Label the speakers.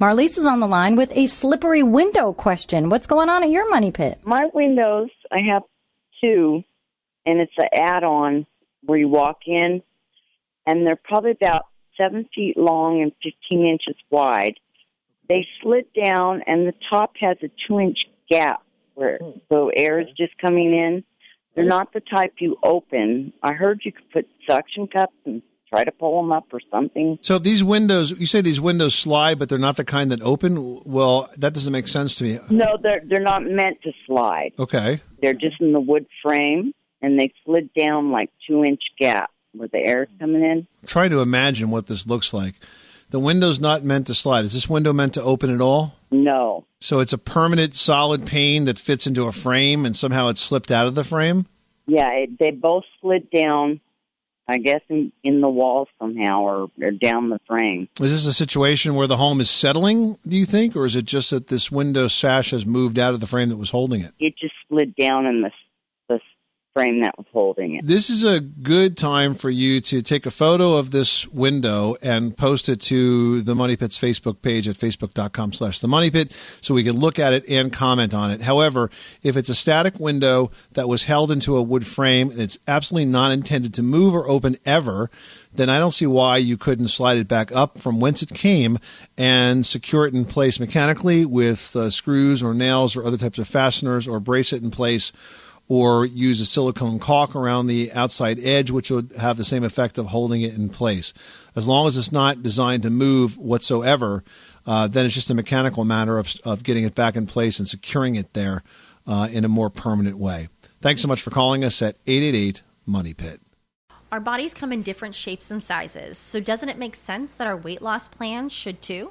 Speaker 1: Marlise is on the line with a slippery window question. What's going on at your money pit?
Speaker 2: My windows, I have two, and it's an add-on where you walk in, and they're probably about seven feet long and 15 inches wide. They slid down, and the top has a two-inch gap where hmm. the air is just coming in. They're not the type you open. I heard you could put suction cups and try to pull them up or something.
Speaker 3: So these windows, you say these windows slide, but they're not the kind that open. Well, that doesn't make sense to me.
Speaker 2: No, they're they're not meant to slide.
Speaker 3: Okay.
Speaker 2: They're just in the wood frame, and they slid down like two inch gap where the air's coming in.
Speaker 3: Try to imagine what this looks like. The window's not meant to slide. Is this window meant to open at all?
Speaker 2: No,
Speaker 3: So it's a permanent solid pane that fits into a frame and somehow it's slipped out of the frame?
Speaker 2: yeah, it, they both slid down. I guess in, in the wall somehow, or, or down the frame.
Speaker 3: Is this a situation where the home is settling, do you think? Or is it just that this window sash has moved out of the frame that was holding it?
Speaker 2: It just slid down in the the frame that was holding it.
Speaker 3: This is a good time for you to take a photo of this window and post it to the Money Pit's Facebook page at facebook.com slash the Money Pit so we can look at it and comment on it. However, if it's a static window that was held into a wood frame and it's absolutely not intended to move or open ever, then I don't see why you couldn't slide it back up from whence it came and secure it in place mechanically with uh, screws or nails or other types of fasteners or brace it in place or use a silicone caulk around the outside edge, which would have the same effect of holding it in place. As long as it's not designed to move whatsoever, uh, then it's just a mechanical matter of, of getting it back in place and securing it there uh, in a more permanent way. Thanks so much for calling us at 888 Money Pit.
Speaker 4: Our bodies come in different shapes and sizes, so doesn't it make sense that our weight loss plans should too?